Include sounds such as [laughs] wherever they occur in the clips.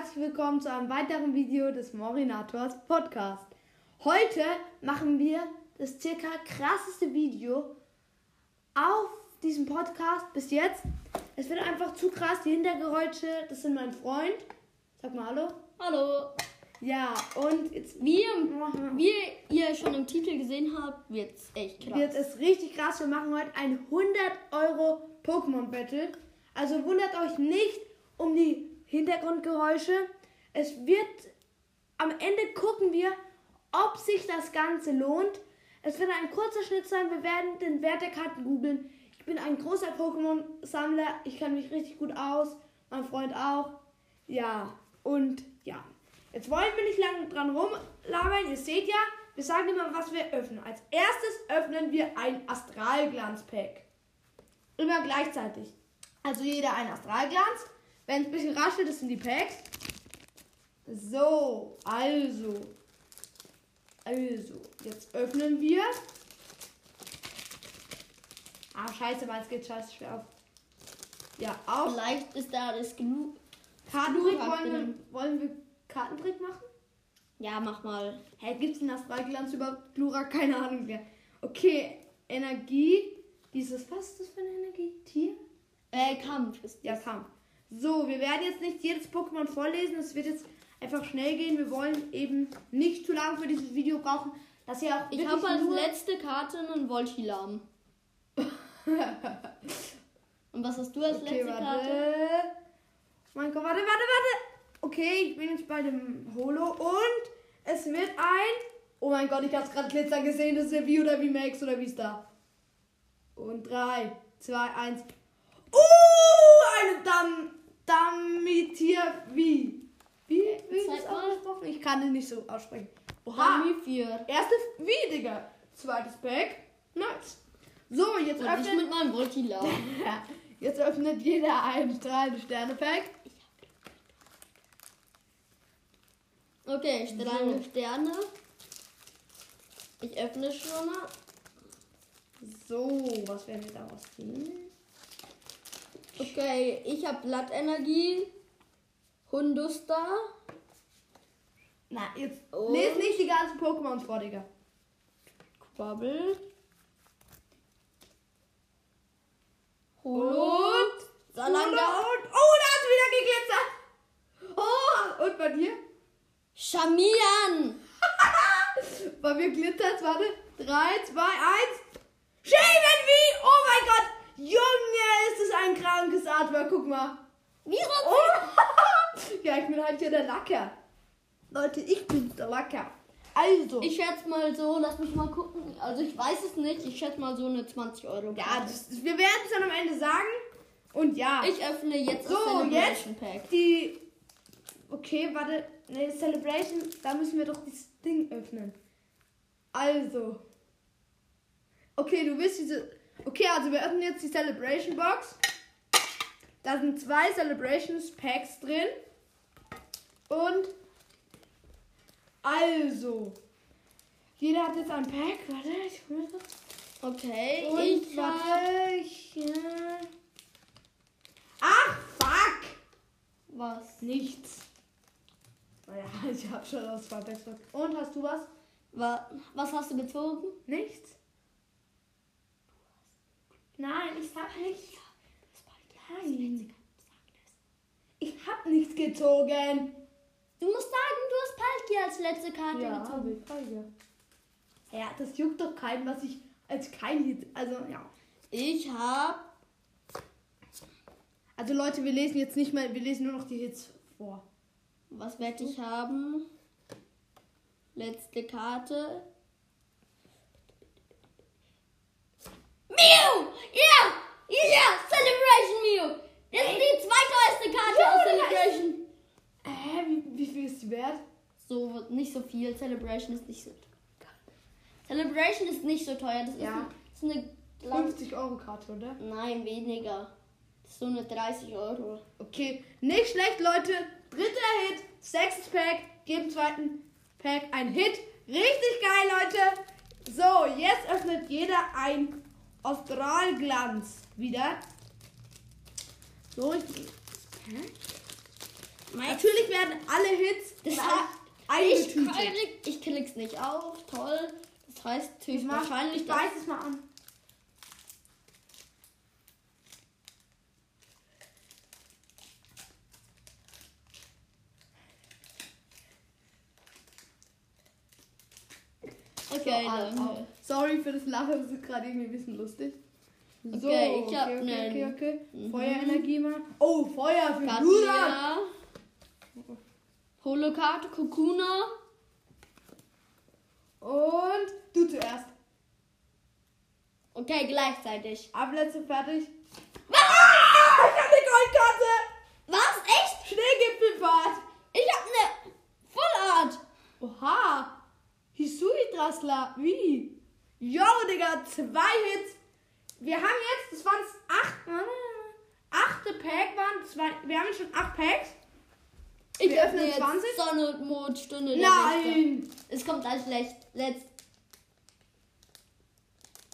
herzlich willkommen zu einem weiteren Video des Morinators Podcast. Heute machen wir das circa krasseste Video auf diesem Podcast bis jetzt. Es wird einfach zu krass, die Hintergeräusche, das sind mein Freund. Sag mal Hallo. Hallo. Ja, und jetzt Wie, [laughs] wie ihr schon im Titel gesehen habt, wird's echt krass. wird es richtig krass. Wir machen heute ein 100 Euro Pokémon Battle. Also wundert euch nicht um die Hintergrundgeräusche. Es wird am Ende gucken wir, ob sich das Ganze lohnt. Es wird ein kurzer Schnitt sein. Wir werden den Wert der Karten googeln. Ich bin ein großer Pokémon-Sammler. Ich kann mich richtig gut aus. Mein Freund auch. Ja, und ja. Jetzt wollen wir nicht lange dran rumlabern. Ihr seht ja, wir sagen immer, was wir öffnen. Als erstes öffnen wir ein Astralglanz-Pack. Immer gleichzeitig. Also jeder ein Astralglanz. Wenn es ein bisschen raschelt, das sind die Packs. So, also. Also, jetzt öffnen wir. Ah, scheiße, weil es geht scheiße schwer auf. Ja, auf. Vielleicht ist da alles genug. Kartentrick Glurak wollen wir, wollen wir Kartentrick machen? Ja, mach mal. Hä, gibt's denn Astralglanz über Glurak? Keine Ahnung mehr. Okay, Energie. Dieses, was ist das für eine Energie? Tier? Äh, Kampf ist Ja, Kampf. So, wir werden jetzt nicht jedes Pokémon vorlesen. Es wird jetzt einfach schnell gehen. Wir wollen eben nicht zu lange für dieses Video brauchen. Dass ihr auch Ich habe als letzte Karte einen Voltilam. [laughs] Und was hast du als Okay, letzte warte. Karte? Mein Gott, warte, warte, warte. Okay, ich bin jetzt bei dem Holo und es wird ein. Oh mein Gott, ich habe gerade Glitzer gesehen. Das ist der wie oder wie Max oder wie ist da? Und 3, 2, 1. Uh, eine Dam Damitier wie? Wie, wie ist das ausgesprochen? Ich kann den nicht so aussprechen. Oha. Dami 4. Erste wie, Digga. Zweites Pack. Nice. So, jetzt Und ich mit meinem Voltilam. Ja, [laughs] Jetzt öffnet jeder ein strahlende Sterne-Pack. Okay, strahlende Sterne. Ich öffne schon mal. So, was werden wir daraus ziehen? Okay, ich habe Blattenergie. Hunduster. Na, jetzt Und? lese nicht die ganzen Pokémons vor, Digga. Quabbel. Und Holo. Salanga. Und, oh, da hat wieder geglitzert. Oh, und bei dir? Shamian. [laughs] Bei mir glitzert Warte. 3, 2, 1. Shaven wie? Oh mein Gott. Junge, ist das ein krankes Artwork. Guck mal. Virus. Oh. [laughs] ja, ich bin halt hier der Lacker. Leute, ich bin der Lacker. Also. Ich schätze mal so, lass mich mal gucken. Also ich weiß es nicht. Ich schätze mal so eine 20 Euro. Ja, das, wir werden es dann am Ende sagen. Und ja. ich öffne jetzt so, das Celebration jetzt Pack. die. Okay, warte. Ne, Celebration, da müssen wir doch das Ding öffnen. Also. Okay, du willst diese. Okay, also wir öffnen jetzt die Celebration Box. Da sind zwei Celebrations Packs drin. Und. Also. Jeder hat jetzt ein Pack. Warte, ich hol das. Okay, Und ich habe Ach, fuck! was? Nichts. Naja, [laughs] ich hab schon aus zwei Packs. Und hast du was? Wa- Was hast du gezogen? Nichts? Nein, ich hab nichts. Nein. Ich hab nichts gezogen. Du musst sagen, du hast Palki als letzte Karte Ja, gezogen. Frage. Ja, das juckt doch keinen, was ich als kein. Also, ja. Ich habe Also, Leute, wir lesen jetzt nicht mehr, wir lesen nur noch die Hits vor. Was werde ich haben? Letzte Karte. Mew! Ja! Ja! Celebration Mew! Das ist die zweiteuerste Karte Ja, aus. Celebration. Äh, wie, wie viel ist die wert? So, nicht so viel. Celebration ist nicht so teuer. Celebration ist nicht so teuer. Das ist, Ja. ist eine. glaub- 50 Euro Karte, oder? Nein, weniger. Das ist so eine 30 Euro. Okay, nicht schlecht, Leute. Dritter Hit, sechstes Pack, geben zweiten Pack ein Hit. Richtig geil, Leute. So, jetzt öffnet jeder ein Australglanz wieder. So, ich Natürlich werden alle Hits Das war- Ich, klick, ich klick's nicht auf. Toll. Das heißt Ich natürlich mach- wahrscheinlich, ich dass beiß es mal an. Okay, So, danke. Sorry für das Lachen, das ist gerade irgendwie ein bisschen lustig. So, Okay, ich hab okay, okay, okay, okay. Mhm. Feuerenergie mal. Oh, Feuer für. Katia. Holokarte, Kokuna. Und du zuerst. Okay, gleichzeitig. Abletze fertig. Ah, ich hab eine Goldkarte. Was? Echt? Schneegipfelfahrt. Ich hab ne Vollart. Oha. Hisui-Drassler. Wie? Jo, Digga, zwei Hits. Wir haben jetzt, das waren acht, äh, achte Pack waren zwei, wir haben jetzt schon acht Packs. Ich Wir öffne jetzt 20? Sonne und Mond, Stunde der Wächter. Nein. Es kommt als letzt. letzt.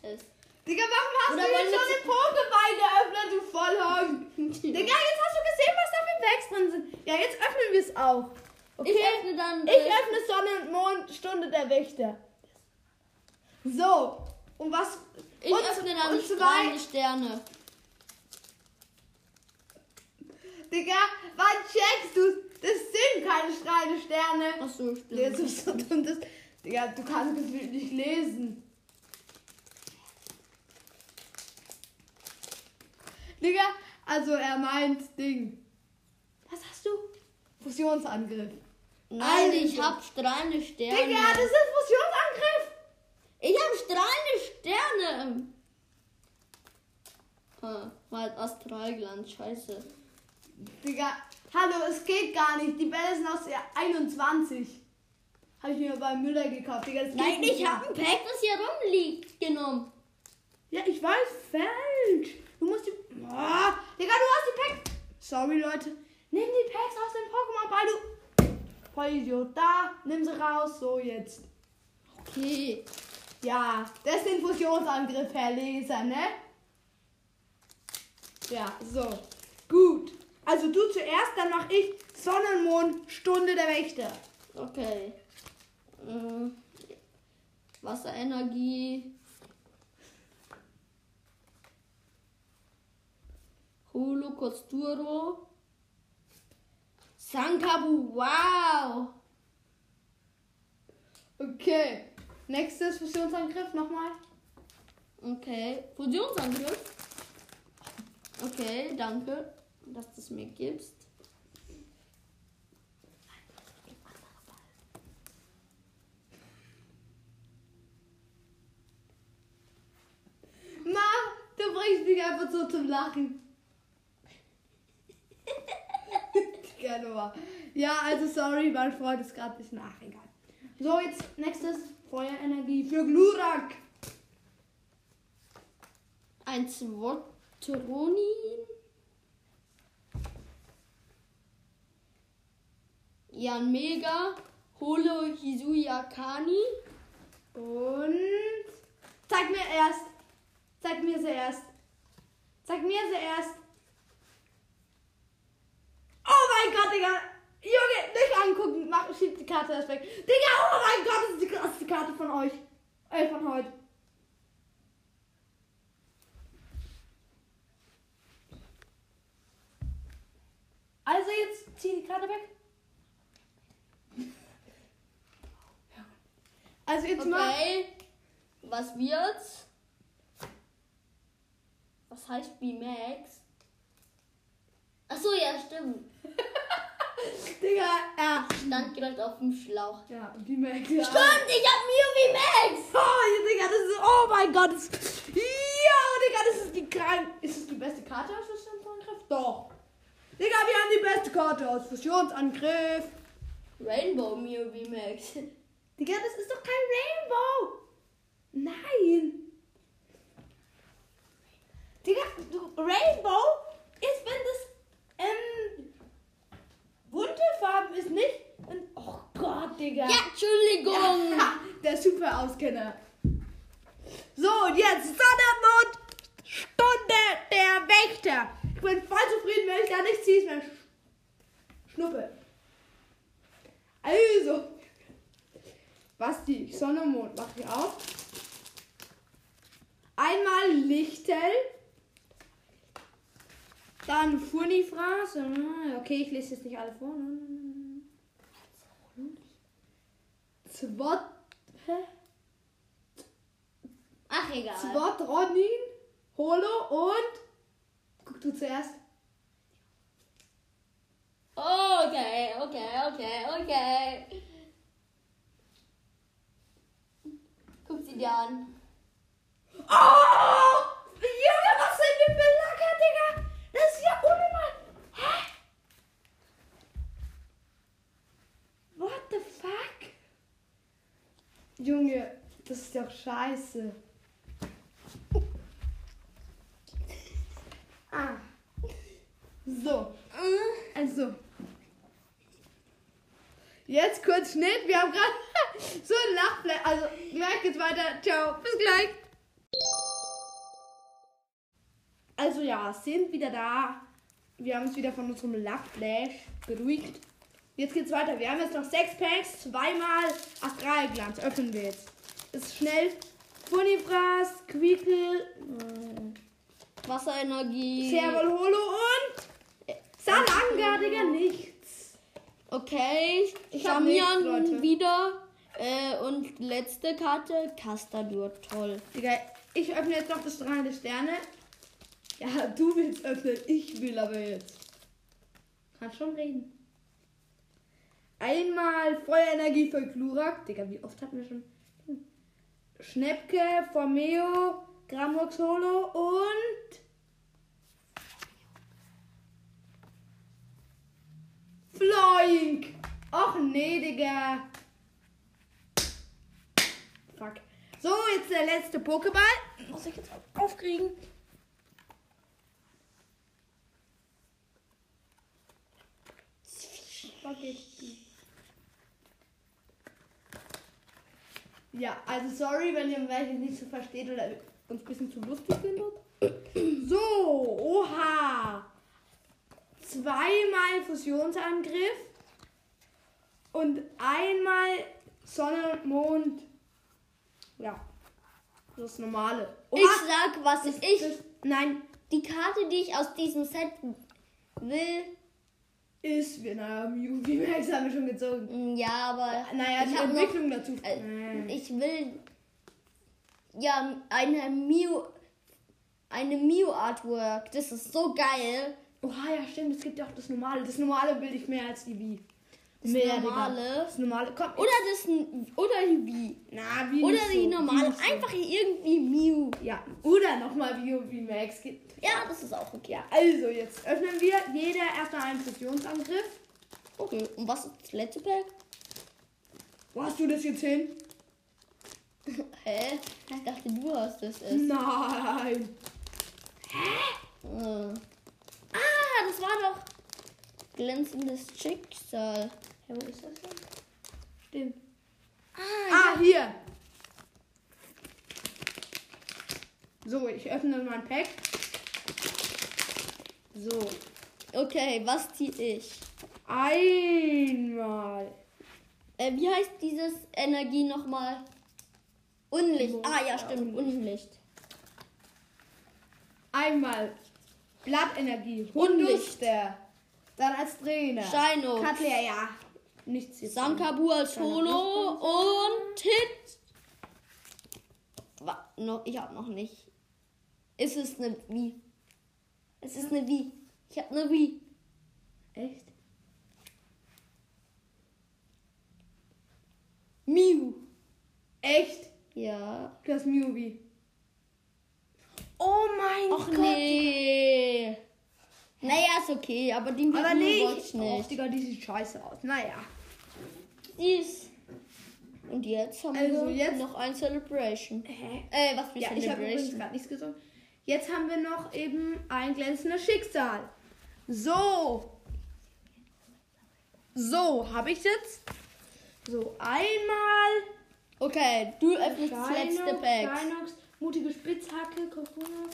Es. Digga, warum hast Oder du jetzt schon den Pokéball geöffnet, du Vollhorn? [laughs] Digga, jetzt hast du gesehen, was da für Packs drin sind. Ja, jetzt öffnen wir es auch. Okay? Ich öffne dann. Ich öffne Sonne und Mond, Stunde der Wächter. So. Und was? Ich und, öffne dann zwei. Sterne. Digga, wann checkst du's? Das sind keine strahlende Sterne. Achso, Digga, stimmt. so, so, und das, Digga, du kannst das Bild nicht lesen. Digga, also er meint Ding. Was hast du? Fusionsangriff. Nein, ich Also. hab strahlende Sterne. Digga, das ist. Ich strahlende Sterne. Ah, mal Astralglanz, scheiße. Digga, hallo, es geht gar nicht. Die Bälle sind aus der 21. Habe ich mir beim Müller gekauft, Digga. Das Nein, ich mehr. hab ein Pack, das hier rumliegt, genommen. Ja, ich weiß, falsch. Du musst die. Ah, Digga, du hast die Packs. Sorry, Leute. Nimm die Packs aus dem Pokémon-Ball, du. Vollidiot. Da, nimm sie raus. So, jetzt. Okay. Ja, das ist den Fusionsangriff, Herr Leser, ne? Ja, so. Gut. Also du zuerst, dann mach ich Sonnenmond, Stunde der Wächter. Okay. Äh, Wasserenergie. Holo Costuro. Sankabu, wow. Okay. Nächstes Fusionsangriff nochmal. Okay. Fusionsangriff. Okay, danke, dass du es mir gibst. Ma, du bringst mich einfach so zum Lachen. [laughs] ja, also sorry, mein Freund ist gerade ein bisschen ach, egal. So, jetzt nächstes Feuerenergie für Glurak. Ein Zwotronin. Jan Mega. Holo Hizuya Kani. Und zeig mir erst. Zeig mir sie erst. Zeig mir sie erst. Oh mein Gott, Digga. Junge, nicht angucken. Mach, schieb die Karte erst weg. Digga, oh mein Gott, das ist die krasseste Karte von euch. Äh, von heute. Also jetzt zieh die Karte weg. [laughs] Also jetzt mal. Okay. Was wird's? Was heißt B-Max? Achso, ja, stimmt. Stand gerade auf dem Schlauch. Ja, wie Max. Ja. Stimmt, ich hab Mew V-Max! Oh, Digga, das ist. Oh mein Gott. Das, ja, Digga, das ist die krank. Ist es die beste Karte aus Fusionsangriff? Doch. Digga, wir haben die beste Karte aus Fusionsangriff. Rainbow Mew V-Max. Digga, das ist doch kein Rainbow. Nein. Digga, du, Rainbow ist, wenn das ähm, bunte Farben ist, nicht. Und, oh Gott, Digga. Ja, Entschuldigung. Ja, [laughs] der super Auskenner. So, und jetzt Sonnenmond, Stunde der Wächter. Ich bin voll zufrieden, wenn ich da nichts ziehe, mein Schnuppe. Also, Basti, die Sonne und Mond mache ich auf. Einmal Lichtel. Dann Furnifras. Ah, okay, ich lese jetzt nicht alle vor. Zwot. Ach, egal. Zwot Rodin. Holo und. Guck du zuerst. Okay, okay, okay, okay. Guck sie dir an. Oh! Junge, was sind wir für Lacker, Digga? Das ist ja unnormal. Hä? What the fuck? Junge, das ist doch scheiße. Ah. So, also. Jetzt kurz Schnitt. Wir haben gerade [laughs] so ein Lachfleisch. Also, gleich geht's weiter. Ciao. Bis gleich. Also ja, sind wieder da. Wir haben uns wieder von unserem Lachflash beruhigt. Jetzt geht's weiter. Wir haben jetzt noch sechs Packs, zweimal Astralglanz. Öffnen wir jetzt. Ist schnell. Funifras, Quickel, Wasserenergie. Serval Holo und Salanga, Digga, nichts. Okay, Ich hab nichts, wieder. Äh, und letzte Karte, Castadur, toll. Digga, ich öffne jetzt noch das strahlende Sterne. Ja, du willst öffnen, ich will aber jetzt. Kann schon reden. Einmal Feuerenergie für Glurak. Digga, wie oft hatten wir schon? Schnäppke, Formeo, Gramox Holo und. Flying! Och nee, Digga. Fuck. So, jetzt der letzte Pokéball. Muss ich jetzt aufkriegen. Ja, also sorry, wenn ihr welche nicht so versteht oder uns ein bisschen zu lustig findet. So, oha. Zweimal Fusionsangriff und einmal Sonne und Mond. Ja, das normale. Ich sag, was das, ich. das, nein, Die Karte, die ich aus diesem Set will. Ist wir naja, Mew. Wie Max haben wir schon gezogen. mm, Ja, aber. Naja, ich die hab noch- Entwicklung dazu. Äh, Mm. ich will. Ja, eine Mew. Eine Mew Artwork. Das ist so geil. Oha, ja, stimmt. Es gibt ja auch das normale. Das normale will ich mehr als die Wie. Das mehr, normale. Das normale. Komm. Oder das. Oder die Wie. na, wie Oder die so, normale. wie nicht so. Einfach irgendwie Mew. Ja, oder nochmal wie, wie Max. Ja, das ist auch okay. Ja, also jetzt öffnen wir jeder erstmal einen Fusionsangriff. Okay, und was ist das letzte Pack? Wo hast du das jetzt hin? [laughs] Hä? Ich dachte, du hast es. es. Nein. Äh. Ah, das war doch glänzendes Schicksal. Ja, wo ist das denn? Stimmt. Ah, Ah, hier. So, ich öffne mein Pack. So, okay, was zieh ich? einmal. Äh, wie heißt dieses Energie nochmal? Unlicht. Ah, ja, stimmt, Unlicht. Einmal Blattenergie. Unlicht. Hunduster. Dann als Trainer. Shino. Katler, ja. Nichts jetzt. Sankabu als Solo und Hit. Wa- noch, ich hab noch nicht. Ist es eine Wie? Es ist eine Wie. Ich hab eine Wie. Echt? Mew. Echt? Ja. Du hast Mewby. Oh mein Ach Gott. nee. Naja, ist okay, aber die Aber nee. wollte ich Oh, nicht. Digga, die sieht scheiße aus. Naja. Dies. Und jetzt haben Also wir jetzt- noch ein Celebration. Hä? Äh, was für Ja, ich habe Celebration? gerade nichts gesungen. Jetzt haben wir noch eben ein glänzendes Schicksal. So. So, habe ich jetzt. So, einmal. Okay, du öffnest das letzte Pack. Shinox, mutige Spitzhacke, Kokuna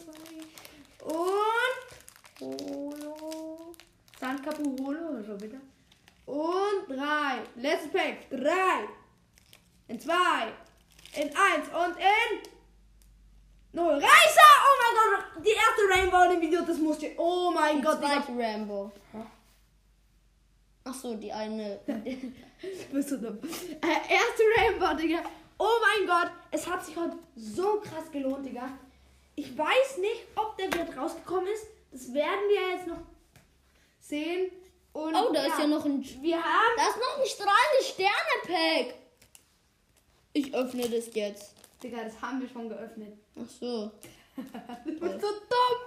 und Holo. Sandkapu Holo, schon wieder. Und drei. Let's Pack. Drei. In zwei. In eins. Und in. Null. Reißer! Oh mein Gott. Die erste Rainbow in dem Video, das musste. Oh mein die Gott. Die zweite Rainbow. Ach so, die eine. [laughs] Bist du dumm? Äh, erste Rainbow, Digga. Oh mein Gott, es hat sich heute so krass gelohnt, Digga. Ich weiß nicht, ob der Wert rausgekommen ist. Das werden wir jetzt noch sehen. Und Oh, da ist ja noch ein. Wir haben. Da ist noch ein strahlende Sterne-Pack. Ich öffne das jetzt. Digga, das haben wir schon geöffnet. Ach so. [laughs] Du bist so dumm.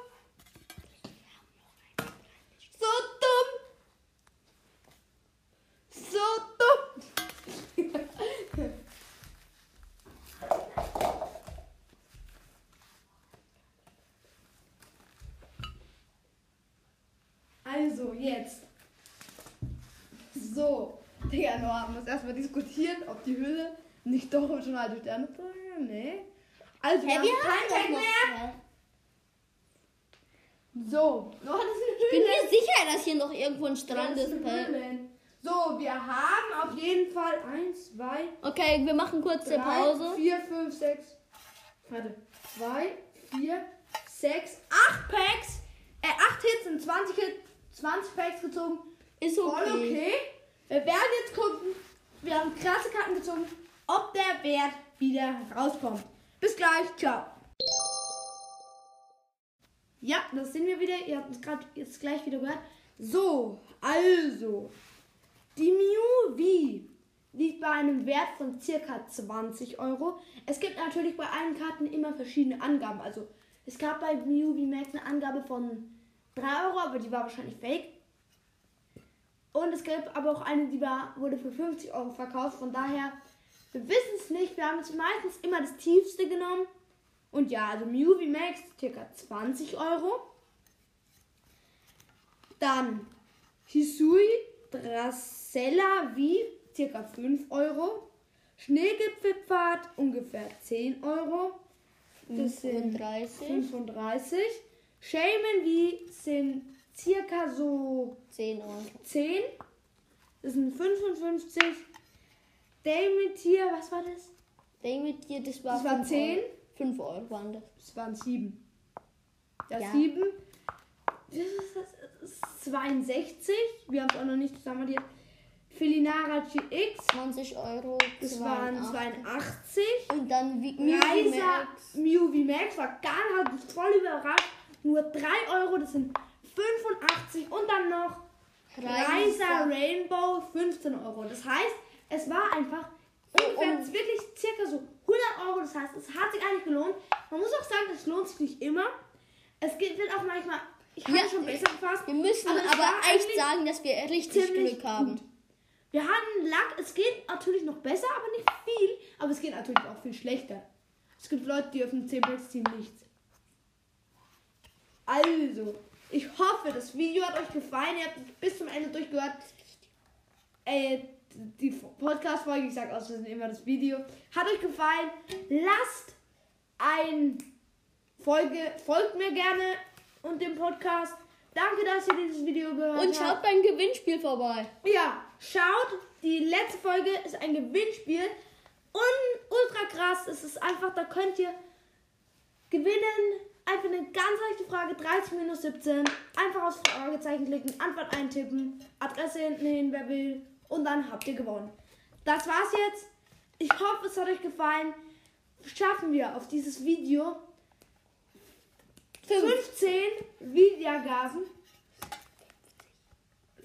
So dumm. So dumm. Also, jetzt. So. Digga, Noah muss erstmal diskutieren, ob die Hülle nicht doch schon alte Sterne Nee. Also, wir haben wir kein haben doch mehr. noch. So, ist Ich bin mir sicher, dass hier noch irgendwo ein Pack. Höhlen. So, wir haben auf jeden Fall 1, 2, Okay, wir machen kurze 3, Pause. 4, 5, 6. Warte. 2, 4, 6, 8 Packs. Äh, 8 Hits und 20 Hits, 20 Packs gezogen. Ist Voll okay. Wir werden jetzt gucken. Wir haben krasse Karten gezogen, ob der Wert wieder rauskommt. Bis gleich. Ciao. Ja, das sind wir wieder. Ihr habt es gerade jetzt gleich wieder gehört. So, also. Die Mew V liegt bei einem Wert von circa 20 Euro. Es gibt natürlich bei allen Karten immer verschiedene Angaben. Also es gab bei Mew V Max eine Angabe von 3 Euro, aber die war wahrscheinlich fake. Und es gab aber auch eine, die war, wurde für 50 Euro verkauft. Von daher, wir wissen es nicht. Wir haben jetzt meistens immer das tiefste genommen. Und ja, also Mew V Max circa 20 Euro. Dann Hisui Dracella V circa 5 Euro. Schneegipfelpfad ungefähr 10 Euro. Das sind 35, 35. Shaman V sind circa so 10 Euro. 10. Das sind 55. Dametier, was war das? David hier, das war Das war 5 10. Euro. 5 Euro waren das. Das waren 7. Ja, Ja. 7. Das ist, das ist 62. Wir haben es auch noch nicht zusammenaddiert. Felinara GX. 20 Euro. Das waren 82. 82. Und dann Reiser V Max war gar mich voll überrascht. Nur 3 Euro, das sind 85. Und dann noch Reiser Rainbow 15 Euro. Das heißt, es war einfach ungefähr Und- wirklich circa so 100 Euro. Das heißt, es hat sich eigentlich gelohnt. Man muss auch sagen, es lohnt sich nicht immer. Es geht, wird auch manchmal, ich habe Ja, schon besser gefasst. Wir müssen aber aber echt sagen, dass wir richtig Glück haben. gut. Wir hatten Lack, es geht natürlich noch besser, aber nicht viel. Aber es geht natürlich auch viel schlechter. Es gibt Leute, die öffnen 10 Packs, ziehen nichts. Also, ich hoffe, das Video hat euch gefallen. Ihr habt bis zum Ende durchgehört. Äh, die Podcast-Folge, ich sag aus, das ist immer das Video. Hat euch gefallen? Lasst ein Folge, folgt mir gerne und dem Podcast. Danke, dass ihr dieses Video gehört Und habt. schaut beim Gewinnspiel vorbei. Ja, schaut, die letzte Folge ist ein Gewinnspiel. Und ultra krass, es ist einfach, da könnt ihr gewinnen. Einfach eine ganz leichte Frage, 30 minus 17. Einfach aufs Fragezeichen klicken, Antwort eintippen, Adresse hinten hin, wer will. Und dann habt ihr gewonnen. Das war's jetzt. Ich hoffe, es hat euch gefallen. Schaffen wir auf dieses Video 15 Wiedergaben.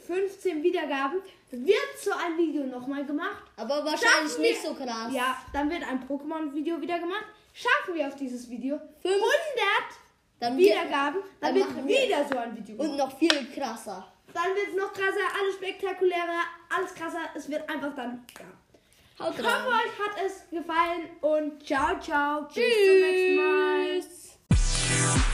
15 Wiedergaben. Wird so ein Video nochmal gemacht. Aber wahrscheinlich wir- nicht so krass. Ja, dann wird ein Pokémon-Video wieder gemacht. Schaffen wir auf dieses Video Fünf. 100 Dann Wiedergaben, dann, dann wird machen wir- wieder so ein Video gemacht. und noch viel krasser. Dann wird es noch krasser, alles spektakulärer, alles krasser. Es wird einfach dann, ja. Haut Ich hoffe, euch hat es gefallen und ciao, ciao. Bis zum nächsten Mal. Tschüss.